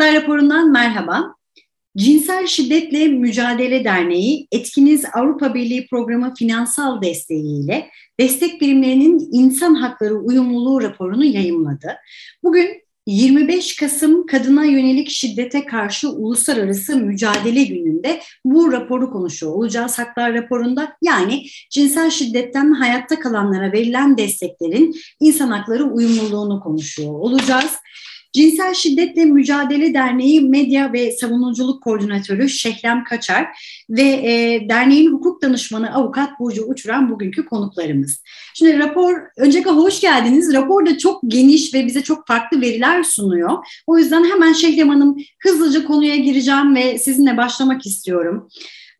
Haklar raporundan merhaba. Cinsel Şiddetle Mücadele Derneği Etkiniz Avrupa Birliği Programı finansal desteğiyle destek birimlerinin insan hakları uyumluluğu raporunu yayımladı. Bugün 25 Kasım Kadına Yönelik Şiddete Karşı Uluslararası Mücadele Günü'nde bu raporu konuşuyor olacağız. Haklar raporunda yani cinsel şiddetten hayatta kalanlara verilen desteklerin insan hakları uyumluluğunu konuşuyor olacağız. Cinsel Şiddetle Mücadele Derneği Medya ve Savunuculuk Koordinatörü Şehlem Kaçar ve e, derneğin hukuk danışmanı avukat Burcu Uçuran bugünkü konuklarımız. Şimdi rapor, öncelikle hoş geldiniz. Rapor da çok geniş ve bize çok farklı veriler sunuyor. O yüzden hemen Şehlem Hanım hızlıca konuya gireceğim ve sizinle başlamak istiyorum.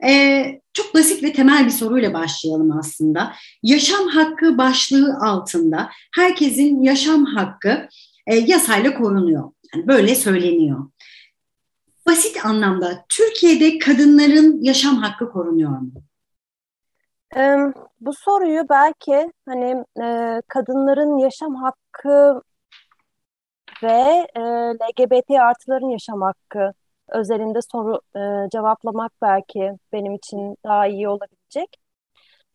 Ee, çok basit ve temel bir soruyla başlayalım aslında. Yaşam hakkı başlığı altında herkesin yaşam hakkı e, yasayla korunuyor. Yani böyle söyleniyor. Basit anlamda Türkiye'de kadınların yaşam hakkı korunuyor mu? E, bu soruyu belki hani e, kadınların yaşam hakkı ve e, LGBT artıların yaşam hakkı özelinde soru e, cevaplamak belki benim için daha iyi olabilecek.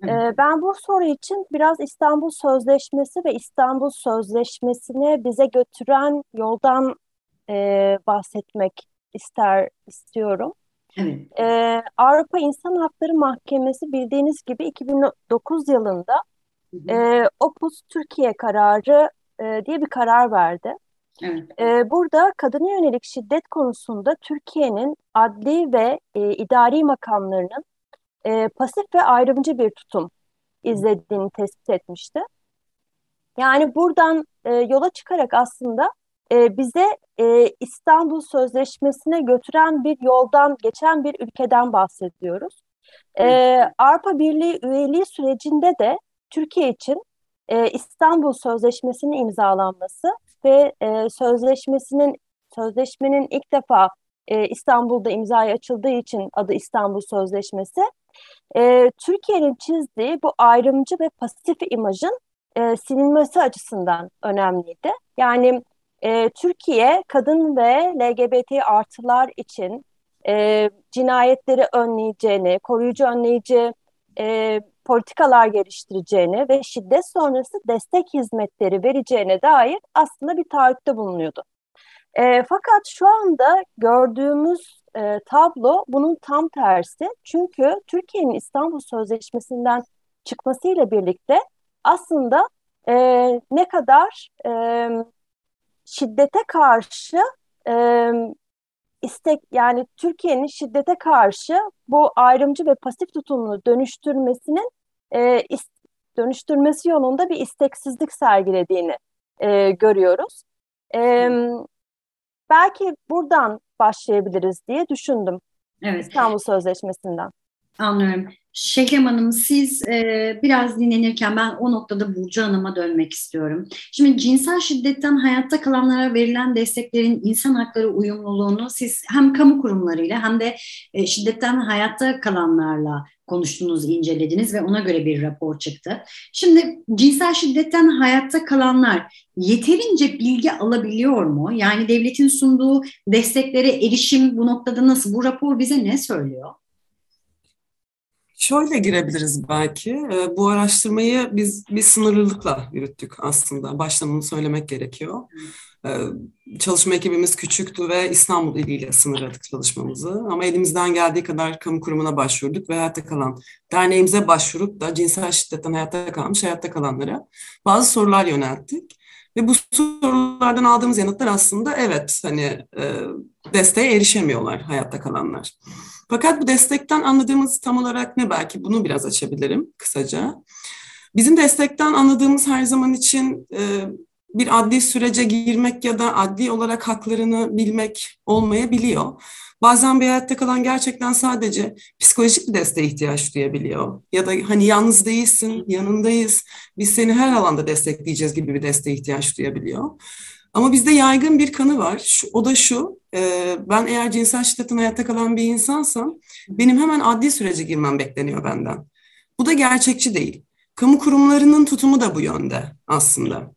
Ee, ben bu soru için biraz İstanbul Sözleşmesi ve İstanbul Sözleşmesi'ne bize götüren yoldan e, bahsetmek ister istiyorum. Evet. Ee, Avrupa İnsan Hakları Mahkemesi bildiğiniz gibi 2009 yılında e, Opus Türkiye kararı e, diye bir karar verdi. Evet. E, burada kadına yönelik şiddet konusunda Türkiye'nin adli ve e, idari makamlarının e, pasif ve ayrımcı bir tutum izlediğini tespit etmişti. Yani buradan e, yola çıkarak aslında e, bize e, İstanbul Sözleşmesi'ne götüren bir yoldan geçen bir ülkeden bahsediyoruz. E, Avrupa Birliği üyeliği sürecinde de Türkiye için e, İstanbul Sözleşmesi'nin imzalanması ve e, sözleşmesinin sözleşmenin ilk defa e, İstanbul'da imzaya açıldığı için adı İstanbul Sözleşmesi e, Türkiye'nin çizdiği bu ayrımcı ve pasif imajın e, silinmesi açısından önemliydi. Yani e, Türkiye kadın ve LGBT artılar için e, cinayetleri önleyeceğini, koruyucu önleyici e, politikalar geliştireceğini ve şiddet sonrası destek hizmetleri vereceğine dair aslında bir taahhütte bulunuyordu. E, fakat şu anda gördüğümüz e, tablo bunun tam tersi. Çünkü Türkiye'nin İstanbul Sözleşmesi'nden çıkmasıyla birlikte aslında e, ne kadar e, şiddete karşı e, istek yani Türkiye'nin şiddete karşı bu ayrımcı ve pasif tutumunu dönüştürmesinin e, is, dönüştürmesi yolunda bir isteksizlik sergilediğini e, görüyoruz. E, belki buradan başlayabiliriz diye düşündüm. Evet. İstanbul Sözleşmesi'nden. Anlıyorum. Şehrem Hanım siz e, biraz dinlenirken ben o noktada Burcu Hanım'a dönmek istiyorum. Şimdi cinsel şiddetten hayatta kalanlara verilen desteklerin insan hakları uyumluluğunu siz hem kamu kurumlarıyla hem de e, şiddetten hayatta kalanlarla konuştunuz, incelediniz ve ona göre bir rapor çıktı. Şimdi cinsel şiddetten hayatta kalanlar yeterince bilgi alabiliyor mu? Yani devletin sunduğu desteklere erişim bu noktada nasıl? Bu rapor bize ne söylüyor? Şöyle girebiliriz belki. Ee, bu araştırmayı biz bir sınırlılıkla yürüttük aslında. Baştan bunu söylemek gerekiyor. Ee, çalışma ekibimiz küçüktü ve İstanbul iliyle sınırladık çalışmamızı. Ama elimizden geldiği kadar kamu kurumuna başvurduk ve hayatta kalan derneğimize başvurup da cinsel şiddetten hayatta kalmış, hayatta kalanlara bazı sorular yönelttik. Ve bu sorulardan aldığımız yanıtlar aslında evet hani e, desteğe erişemiyorlar hayatta kalanlar. Fakat bu destekten anladığımız tam olarak ne belki bunu biraz açabilirim kısaca. Bizim destekten anladığımız her zaman için e, bir adli sürece girmek ya da adli olarak haklarını bilmek olmayabiliyor. Bazen bir hayatta kalan gerçekten sadece psikolojik bir desteğe ihtiyaç duyabiliyor. Ya da hani yalnız değilsin, yanındayız, biz seni her alanda destekleyeceğiz gibi bir desteğe ihtiyaç duyabiliyor. Ama bizde yaygın bir kanı var. Şu, o da şu, e, ben eğer cinsel şiddetin hayatta kalan bir insansam benim hemen adli sürece girmem bekleniyor benden. Bu da gerçekçi değil. Kamu kurumlarının tutumu da bu yönde aslında.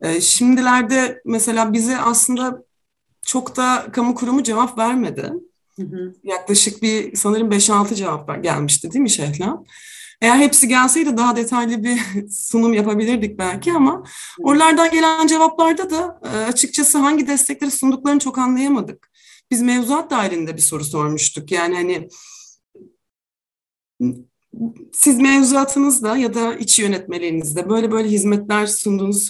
E, şimdilerde mesela bizi aslında çok da kamu kurumu cevap vermedi. Hı hı. Yaklaşık bir sanırım 5-6 cevap gelmişti değil mi Şehlan? Eğer hepsi gelseydi daha detaylı bir sunum yapabilirdik belki ama oralardan gelen cevaplarda da e, açıkçası hangi destekleri sunduklarını çok anlayamadık. Biz mevzuat dahilinde bir soru sormuştuk. Yani hani siz mevzuatınızda ya da iç yönetmelerinizde böyle böyle hizmetler sunduğunuzu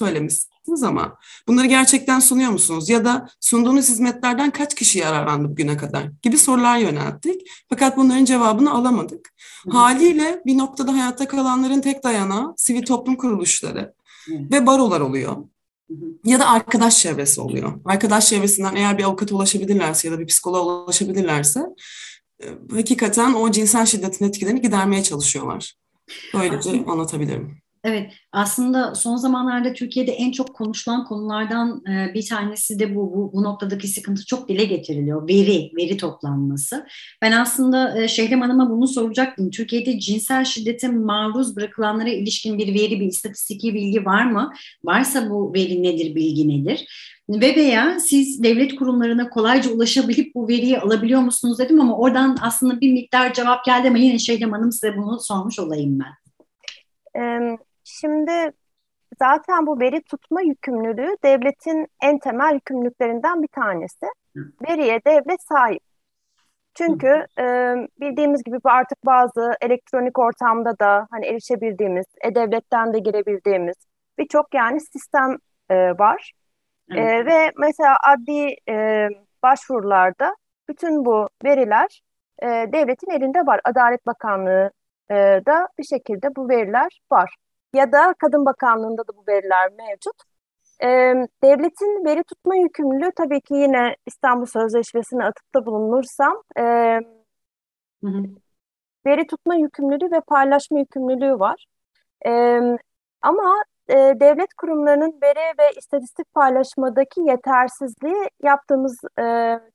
söylemişsiniz ama bunları gerçekten sunuyor musunuz? Ya da sunduğunuz hizmetlerden kaç kişi yararlandı bugüne kadar gibi sorular yönelttik. Fakat bunların cevabını alamadık. Haliyle bir noktada hayatta kalanların tek dayanağı sivil toplum kuruluşları ve barolar oluyor. Ya da arkadaş çevresi oluyor. Arkadaş çevresinden eğer bir avukata ulaşabilirlerse ya da bir psikoloğa ulaşabilirlerse e, hakikaten o cinsel şiddetin etkilerini gidermeye çalışıyorlar. Böylece anlatabilirim. Evet, aslında son zamanlarda Türkiye'de en çok konuşulan konulardan e, bir tanesi de bu, bu, bu noktadaki sıkıntı çok dile getiriliyor. Veri, veri toplanması. Ben aslında e, Şehrem Hanım'a bunu soracaktım. Türkiye'de cinsel şiddete maruz bırakılanlara ilişkin bir veri, bir istatistiki bilgi var mı? Varsa bu veri nedir, bilgi nedir? Ve veya siz devlet kurumlarına kolayca ulaşabilip bu veriyi alabiliyor musunuz dedim ama oradan aslında bir miktar cevap geldi ama yine Şehrem Hanım size bunu sormuş olayım ben. Şimdi zaten bu veri tutma yükümlülüğü devletin en temel yükümlülüklerinden bir tanesi. Veriye devlet sahip. Çünkü e, bildiğimiz gibi artık bazı elektronik ortamda da hani erişebildiğimiz, e-devletten de girebildiğimiz birçok yani sistem e, var. E, ve mesela adli e, başvurularda bütün bu veriler e, devletin elinde var. Adalet Bakanlığı e, da bir şekilde bu veriler var ya da Kadın Bakanlığı'nda da bu veriler mevcut. E, devletin veri tutma yükümlülüğü tabii ki yine İstanbul Sözleşmesi'ne atıfta bulunursam e, hı hı. veri tutma yükümlülüğü ve paylaşma yükümlülüğü var. E, ama e, devlet kurumlarının veri ve istatistik paylaşmadaki yetersizliği yaptığımız e,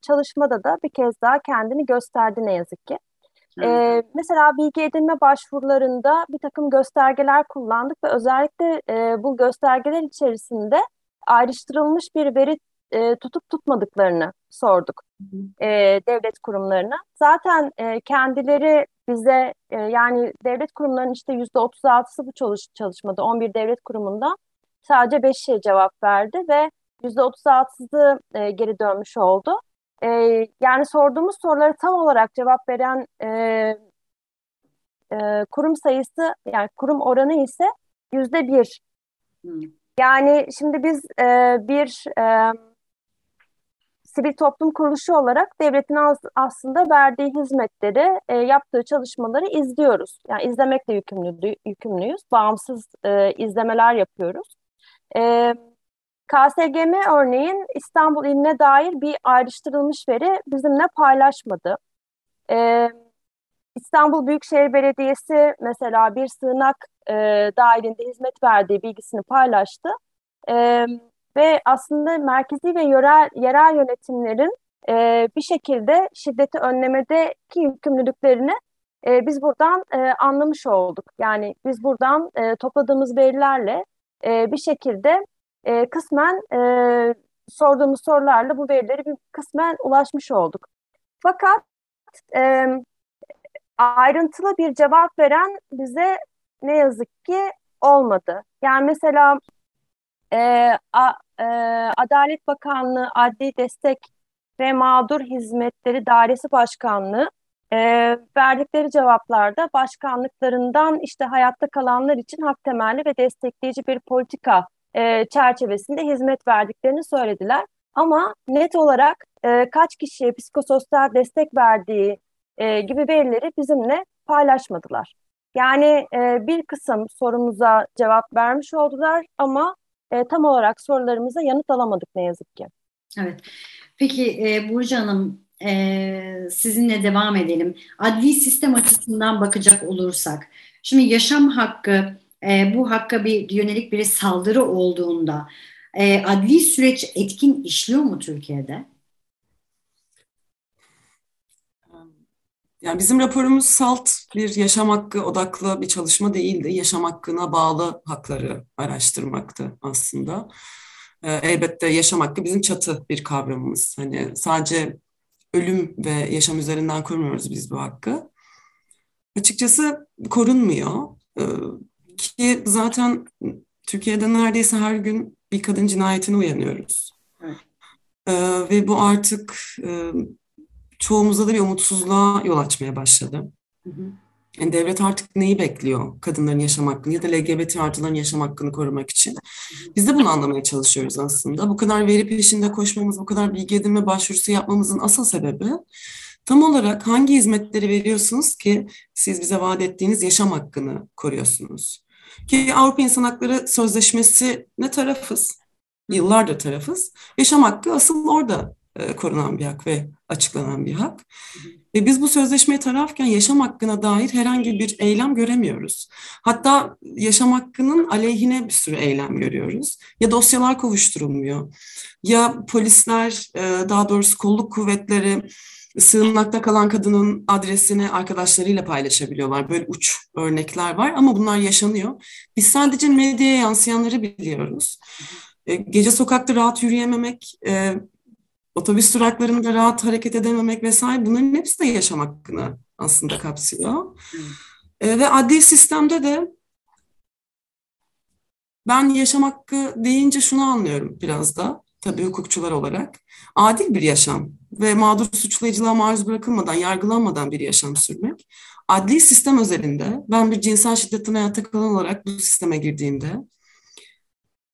çalışmada da bir kez daha kendini gösterdi ne yazık ki. Ee, mesela bilgi edinme başvurularında bir takım göstergeler kullandık ve özellikle e, bu göstergeler içerisinde ayrıştırılmış bir veri e, tutup tutmadıklarını sorduk e, devlet kurumlarına. Zaten e, kendileri bize e, yani devlet kurumlarının işte yüzde otuz altısı bu çalış çalışmada 11 devlet kurumunda sadece 5 şey cevap verdi ve yüzde otuz altısı e, geri dönmüş oldu. E, yani sorduğumuz soruları tam olarak cevap veren e, e, kurum sayısı yani kurum oranı ise yüzde bir. Hmm. Yani şimdi biz e, bir e, sivil toplum kuruluşu olarak devletin az, aslında verdiği hizmetleri, e, yaptığı çalışmaları izliyoruz. Yani izlemekle yükümlü, yükümlüyüz. Bağımsız e, izlemeler yapıyoruz. E, KSGM örneğin İstanbul iline dair bir ayrıştırılmış veri bizimle paylaşmadı. Ee, İstanbul Büyükşehir Belediyesi mesela bir sığınak e, dahilinde hizmet verdiği bilgisini paylaştı. E, ve aslında merkezi ve yerel, yerel yönetimlerin e, bir şekilde şiddeti önlemedeki yükümlülüklerini e, biz buradan e, anlamış olduk. Yani biz buradan e, topladığımız verilerle e, bir şekilde e, kısmen e, sorduğumuz sorularla bu verilere bir kısmen ulaşmış olduk. Fakat e, ayrıntılı bir cevap veren bize ne yazık ki olmadı. Yani mesela e, a, e, Adalet Bakanlığı Adli Destek ve Mağdur Hizmetleri Dairesi Başkanlığı e, verdikleri cevaplarda başkanlıklarından işte hayatta kalanlar için hak temelli ve destekleyici bir politika e, çerçevesinde hizmet verdiklerini söylediler. Ama net olarak e, kaç kişiye psikososyal destek verdiği e, gibi verileri bizimle paylaşmadılar. Yani e, bir kısım sorumuza cevap vermiş oldular ama e, tam olarak sorularımıza yanıt alamadık ne yazık ki. Evet. Peki e, Burcu Hanım e, sizinle devam edelim. Adli sistem açısından bakacak olursak, şimdi yaşam hakkı e, bu hakka bir yönelik bir saldırı olduğunda e, adli süreç etkin işliyor mu Türkiye'de? Yani bizim raporumuz salt bir yaşam hakkı odaklı bir çalışma değildi. Yaşam hakkına bağlı hakları araştırmaktı aslında. E, elbette yaşam hakkı bizim çatı bir kavramımız. Hani sadece ölüm ve yaşam üzerinden kurmuyoruz biz bu hakkı. Açıkçası korunmuyor. E, ki zaten Türkiye'de neredeyse her gün bir kadın cinayetine uyanıyoruz. Evet. E, ve bu artık e, çoğumuzda da bir umutsuzluğa yol açmaya başladı. Hı hı. Yani devlet artık neyi bekliyor kadınların yaşam hakkını ya da LGBT artıların yaşam hakkını korumak için? Biz de bunu anlamaya çalışıyoruz aslında. Bu kadar veri peşinde koşmamız, bu kadar bilgi edinme başvurusu yapmamızın asıl sebebi tam olarak hangi hizmetleri veriyorsunuz ki siz bize vaat ettiğiniz yaşam hakkını koruyorsunuz? Ki Avrupa İnsan Hakları Sözleşmesi ne tarafız? Yıllardır tarafız. Yaşam hakkı asıl orada e, korunan bir hak ve açıklanan bir hak. Ve biz bu sözleşmeye tarafken yaşam hakkına dair herhangi bir eylem göremiyoruz. Hatta yaşam hakkının aleyhine bir sürü eylem görüyoruz. Ya dosyalar kovuşturulmuyor. Ya polisler, e, daha doğrusu kolluk kuvvetleri sığınakta kalan kadının adresini arkadaşlarıyla paylaşabiliyorlar. Böyle uç örnekler var ama bunlar yaşanıyor. Biz sadece medyaya yansıyanları biliyoruz. E, gece sokakta rahat yürüyememek, e, otobüs duraklarında rahat hareket edememek vesaire bunların hepsi de yaşam hakkını aslında kapsıyor. E, ve adli sistemde de ben yaşam hakkı deyince şunu anlıyorum biraz da tabii hukukçular olarak. Adil bir yaşam ve mağdur suçlayıcılığa maruz bırakılmadan, yargılanmadan bir yaşam sürmek. Adli sistem özelinde ben bir cinsel şiddetin hayata kalan olarak bu sisteme girdiğimde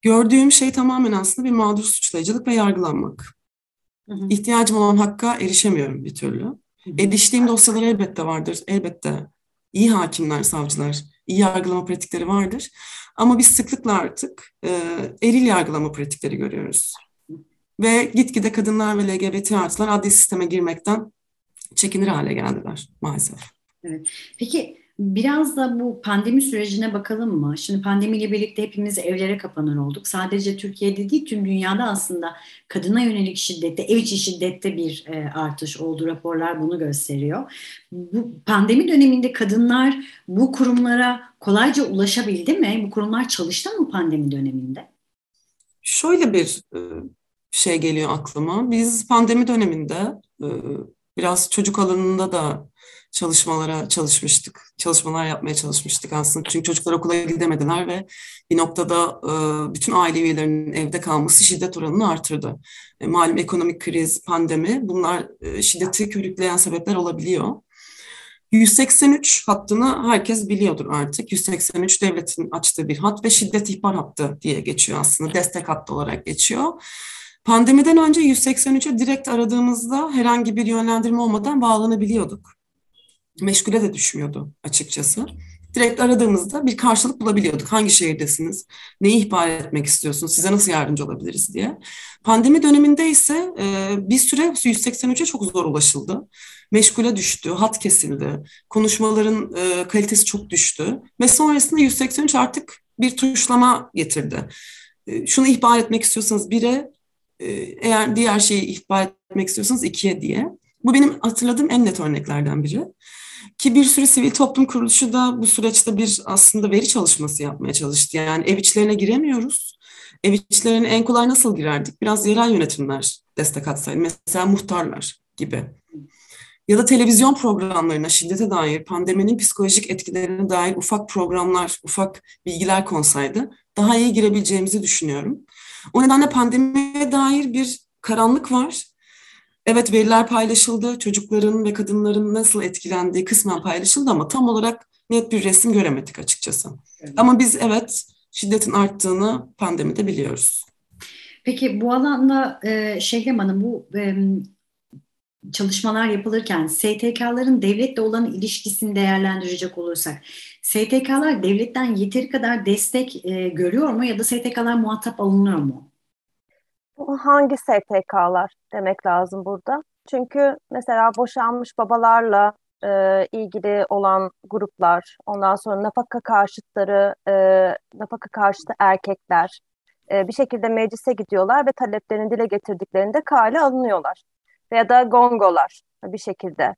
gördüğüm şey tamamen aslında bir mağdur suçlayıcılık ve yargılanmak. Hı hı. İhtiyacım olan hakka erişemiyorum bir türlü. Hı hı. Eriştiğim dosyalar elbette vardır. Elbette iyi hakimler, savcılar, iyi yargılama pratikleri vardır. Ama biz sıklıkla artık e, eril yargılama pratikleri görüyoruz. Ve gitgide kadınlar ve LGBT artılar adli sisteme girmekten çekinir hale geldiler maalesef. Evet. Peki Biraz da bu pandemi sürecine bakalım mı? Şimdi pandemiyle birlikte hepimiz evlere kapanır olduk. Sadece Türkiye'de değil tüm dünyada aslında kadına yönelik şiddette, ev içi şiddette bir e, artış oldu. Raporlar bunu gösteriyor. Bu pandemi döneminde kadınlar bu kurumlara kolayca ulaşabildi mi? Bu kurumlar çalıştı mı pandemi döneminde? Şöyle bir e, şey geliyor aklıma. Biz pandemi döneminde e, biraz çocuk alanında da çalışmalara çalışmıştık. Çalışmalar yapmaya çalışmıştık aslında. Çünkü çocuklar okula gidemediler ve bir noktada e, bütün aile üyelerinin evde kalması şiddet oranını artırdı. E, malum ekonomik kriz, pandemi bunlar şiddeti körükleyen sebepler olabiliyor. 183 hattını herkes biliyordur artık. 183 devletin açtığı bir hat ve şiddet ihbar hattı diye geçiyor aslında. Destek hattı olarak geçiyor. Pandemiden önce 183'e direkt aradığımızda herhangi bir yönlendirme olmadan bağlanabiliyorduk meşgule de düşmüyordu açıkçası. Direkt aradığımızda bir karşılık bulabiliyorduk. Hangi şehirdesiniz? Neyi ihbar etmek istiyorsunuz? Size nasıl yardımcı olabiliriz diye. Pandemi döneminde ise e, bir süre 183'e çok zor ulaşıldı. Meşgule düştü, hat kesildi. Konuşmaların e, kalitesi çok düştü. Ve sonrasında 183 artık bir tuşlama getirdi. E, şunu ihbar etmek istiyorsanız bire, eğer diğer şeyi ihbar etmek istiyorsanız ikiye diye. Bu benim hatırladığım en net örneklerden biri. Ki bir sürü sivil toplum kuruluşu da bu süreçte bir aslında veri çalışması yapmaya çalıştı. Yani ev içlerine giremiyoruz. Ev içlerine en kolay nasıl girerdik? Biraz yerel yönetimler destek atsaydı. Mesela muhtarlar gibi. Ya da televizyon programlarına şiddete dair, pandeminin psikolojik etkilerine dair ufak programlar, ufak bilgiler konsaydı daha iyi girebileceğimizi düşünüyorum. O nedenle pandemiye dair bir karanlık var Evet veriler paylaşıldı, çocukların ve kadınların nasıl etkilendiği kısmen paylaşıldı ama tam olarak net bir resim göremedik açıkçası. Evet. Ama biz evet şiddetin arttığını pandemide biliyoruz. Peki bu alanda e, Şehlem Hanım bu e, çalışmalar yapılırken STK'ların devletle olan ilişkisini değerlendirecek olursak STK'lar devletten yeteri kadar destek e, görüyor mu ya da STK'lar muhatap alınıyor mu? hangi STK'lar demek lazım burada. Çünkü mesela boşanmış babalarla e, ilgili olan gruplar, ondan sonra nafaka karşıtları, e, nafaka karşıtı erkekler e, bir şekilde meclise gidiyorlar ve taleplerini dile getirdiklerinde kale alınıyorlar. Veya da gongolar bir şekilde.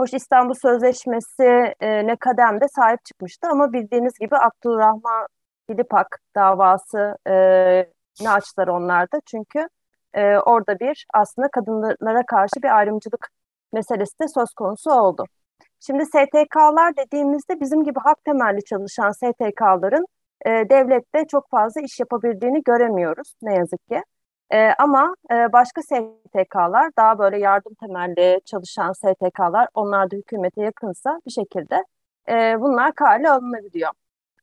Hoş İstanbul Sözleşmesi e, ne kademde sahip çıkmıştı ama bildiğiniz gibi Abdurrahman Dilipak davası e, ne açtılar onlar da. Çünkü e, orada bir aslında kadınlara karşı bir ayrımcılık meselesi de söz konusu oldu. Şimdi STK'lar dediğimizde bizim gibi hak temelli çalışan STK'ların e, devlette çok fazla iş yapabildiğini göremiyoruz ne yazık ki. E, ama e, başka STK'lar daha böyle yardım temelli çalışan STK'lar onlar da hükümete yakınsa bir şekilde e, bunlar kale alınabiliyor.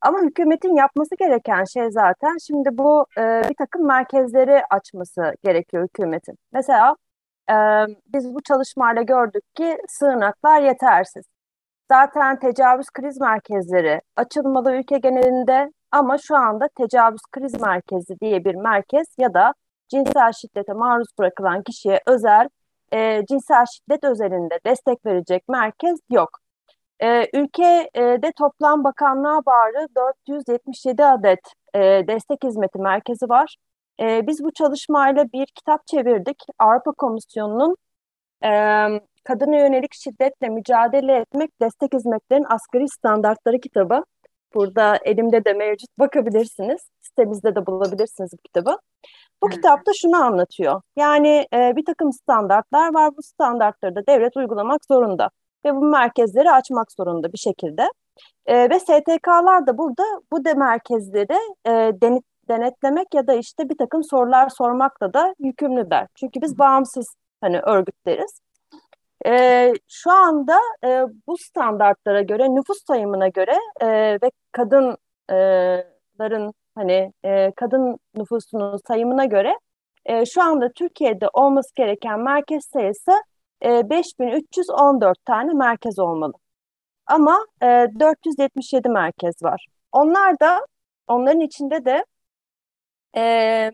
Ama hükümetin yapması gereken şey zaten şimdi bu e, bir takım merkezleri açması gerekiyor hükümetin. Mesela e, biz bu çalışmayla gördük ki sığınaklar yetersiz. Zaten tecavüz kriz merkezleri açılmalı ülke genelinde ama şu anda tecavüz kriz merkezi diye bir merkez ya da cinsel şiddete maruz bırakılan kişiye özel e, cinsel şiddet özelinde destek verecek merkez yok. E, ülkede toplam bakanlığa bağlı 477 adet e, destek hizmeti merkezi var. E, biz bu çalışmayla bir kitap çevirdik. Avrupa Komisyonu'nun e, kadına yönelik şiddetle mücadele etmek destek hizmetlerin asgari standartları kitabı. Burada elimde de mevcut bakabilirsiniz. Sitemizde de bulabilirsiniz bu kitabı. Bu kitapta şunu anlatıyor. Yani e, bir takım standartlar var. Bu standartları da devlet uygulamak zorunda. Ve bu merkezleri açmak zorunda bir şekilde. E, ve STK'lar da burada bu de merkezleri e, denit, denetlemek ya da işte bir takım sorular sormakla da yükümlüler. Çünkü biz bağımsız hani örgütleriz. E, şu anda e, bu standartlara göre, nüfus sayımına göre e, ve kadınların hani e, kadın nüfusunun sayımına göre e, şu anda Türkiye'de olması gereken merkez sayısı e, 5314 tane merkez olmalı. Ama e, 477 merkez var. Onlar da onların içinde de e,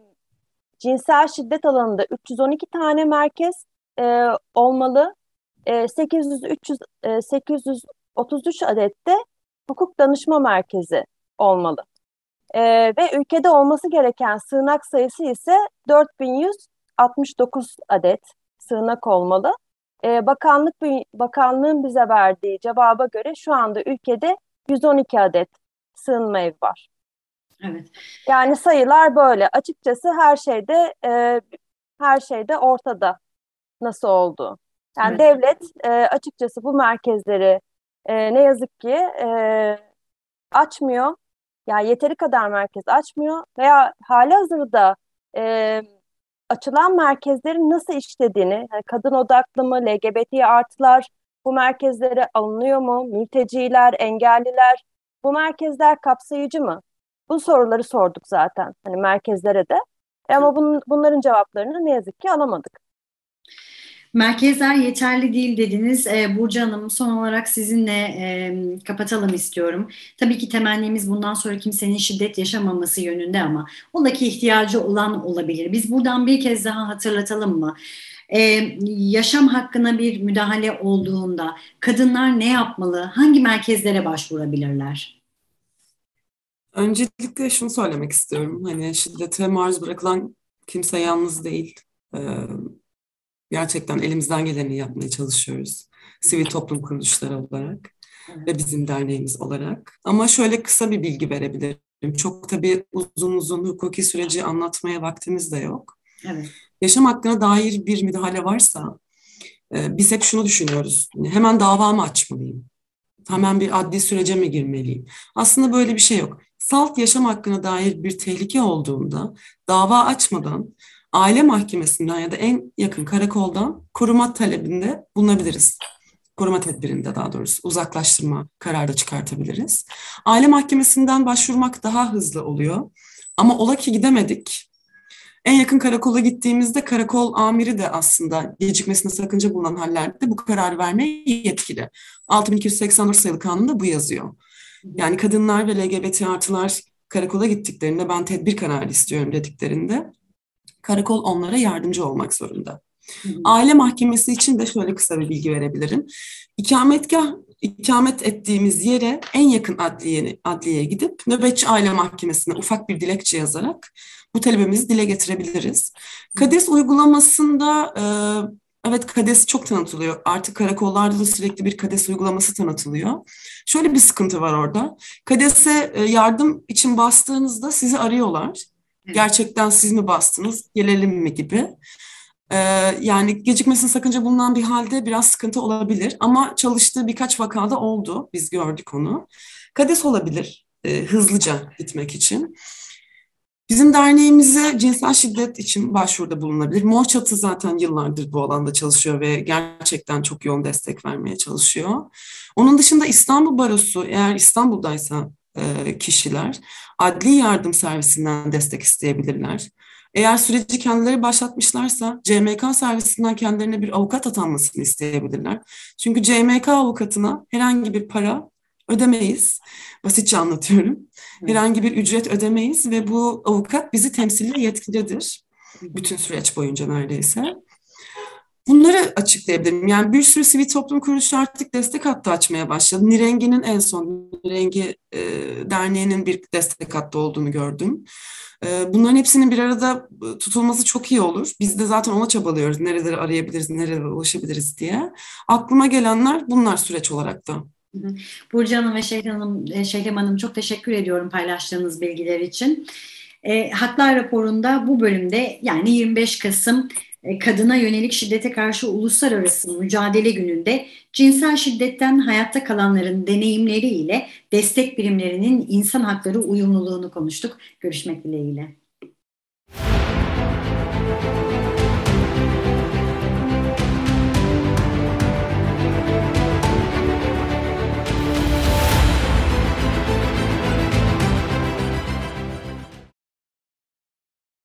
cinsel şiddet alanında 312 tane merkez e, olmalı. E, 800 300 e, 833 adette hukuk danışma merkezi olmalı. E, ve ülkede olması gereken sığınak sayısı ise 4169 adet sığınak olmalı. E, bakanlık bakanlığın bize verdiği cevaba göre şu anda ülkede 112 adet sığınma ev var. Evet. Yani sayılar böyle. Açıkçası her şeyde e, her şeyde ortada nasıl oldu. Yani evet. devlet e, açıkçası bu merkezleri e, ne yazık ki e, açmıyor. Yani yeteri kadar merkez açmıyor veya hali hazırda e, açılan merkezlerin nasıl işlediğini, yani kadın odaklı mı, LGBT artılar bu merkezlere alınıyor mu, mülteciler, engelliler, bu merkezler kapsayıcı mı? Bu soruları sorduk zaten hani merkezlere de. Ama bun, bunların cevaplarını ne yazık ki alamadık. Merkezler yeterli değil dediniz. Ee, Burcu Hanım son olarak sizinle e, kapatalım istiyorum. Tabii ki temennimiz bundan sonra kimsenin şiddet yaşamaması yönünde ama ondaki ihtiyacı olan olabilir. Biz buradan bir kez daha hatırlatalım mı? Ee, yaşam hakkına bir müdahale olduğunda kadınlar ne yapmalı? Hangi merkezlere başvurabilirler? Öncelikle şunu söylemek istiyorum. Hani şiddete maruz bırakılan kimse yalnız değil. Ee, gerçekten elimizden geleni yapmaya çalışıyoruz. Sivil toplum kuruluşları olarak ve bizim derneğimiz olarak. Ama şöyle kısa bir bilgi verebilirim. Çok tabii uzun uzun hukuki süreci anlatmaya vaktimiz de yok. Evet. Yaşam hakkına dair bir müdahale varsa e, biz hep şunu düşünüyoruz. Hemen dava mı açmalıyım? Hemen bir adli sürece mi girmeliyim? Aslında böyle bir şey yok. Salt yaşam hakkına dair bir tehlike olduğunda dava açmadan aile mahkemesinden ya da en yakın karakoldan koruma talebinde bulunabiliriz. Koruma tedbirinde daha doğrusu uzaklaştırma kararı çıkartabiliriz. Aile mahkemesinden başvurmak daha hızlı oluyor. Ama ola ki gidemedik. En yakın karakola gittiğimizde karakol amiri de aslında gecikmesine sakınca bulunan hallerde bu kararı vermeye yetkili. 6284 sayılı kanunda bu yazıyor. Yani kadınlar ve LGBT artılar karakola gittiklerinde ben tedbir kararı istiyorum dediklerinde karakol onlara yardımcı olmak zorunda. Aile mahkemesi için de şöyle kısa bir bilgi verebilirim. İkametgah ikamet ettiğimiz yere en yakın adliye, adliyeye gidip nöbetçi aile mahkemesine ufak bir dilekçe yazarak bu talebimizi dile getirebiliriz. KADES uygulamasında e, evet KADES çok tanıtılıyor. Artık karakollarda da sürekli bir KADES uygulaması tanıtılıyor. Şöyle bir sıkıntı var orada. KADES'e e, yardım için bastığınızda sizi arıyorlar Gerçekten siz mi bastınız, gelelim mi gibi. Ee, yani gecikmesinin sakınca bulunan bir halde biraz sıkıntı olabilir. Ama çalıştığı birkaç vakada oldu. Biz gördük onu. KADES olabilir e, hızlıca gitmek için. Bizim derneğimize cinsel şiddet için başvuruda bulunabilir. Mor Çatı zaten yıllardır bu alanda çalışıyor ve gerçekten çok yoğun destek vermeye çalışıyor. Onun dışında İstanbul Barosu eğer İstanbul'daysa kişiler adli yardım servisinden destek isteyebilirler. Eğer süreci kendileri başlatmışlarsa CMK servisinden kendilerine bir avukat atanmasını isteyebilirler. Çünkü CMK avukatına herhangi bir para ödemeyiz. Basitçe anlatıyorum. Herhangi bir ücret ödemeyiz ve bu avukat bizi temsille yetkilidir. Bütün süreç boyunca neredeyse. Bunları açıklayabilirim. Yani bir sürü sivil toplum kuruluşu artık destek hattı açmaya başladı. Nirengi'nin en son Nirengi e, Derneği'nin bir destek hattı olduğunu gördüm. E, bunların hepsinin bir arada tutulması çok iyi olur. Biz de zaten ona çabalıyoruz. Nereleri arayabiliriz, nerelere ulaşabiliriz diye. Aklıma gelenler bunlar süreç olarak da. Burcu Hanım ve Şehrim Hanım, e, Şehrim Hanım çok teşekkür ediyorum paylaştığınız bilgiler için. E, Haklar raporunda bu bölümde yani 25 Kasım e, kadına yönelik şiddete karşı uluslararası mücadele gününde cinsel şiddetten hayatta kalanların deneyimleri ile destek birimlerinin insan hakları uyumluluğunu konuştuk. Görüşmek dileğiyle.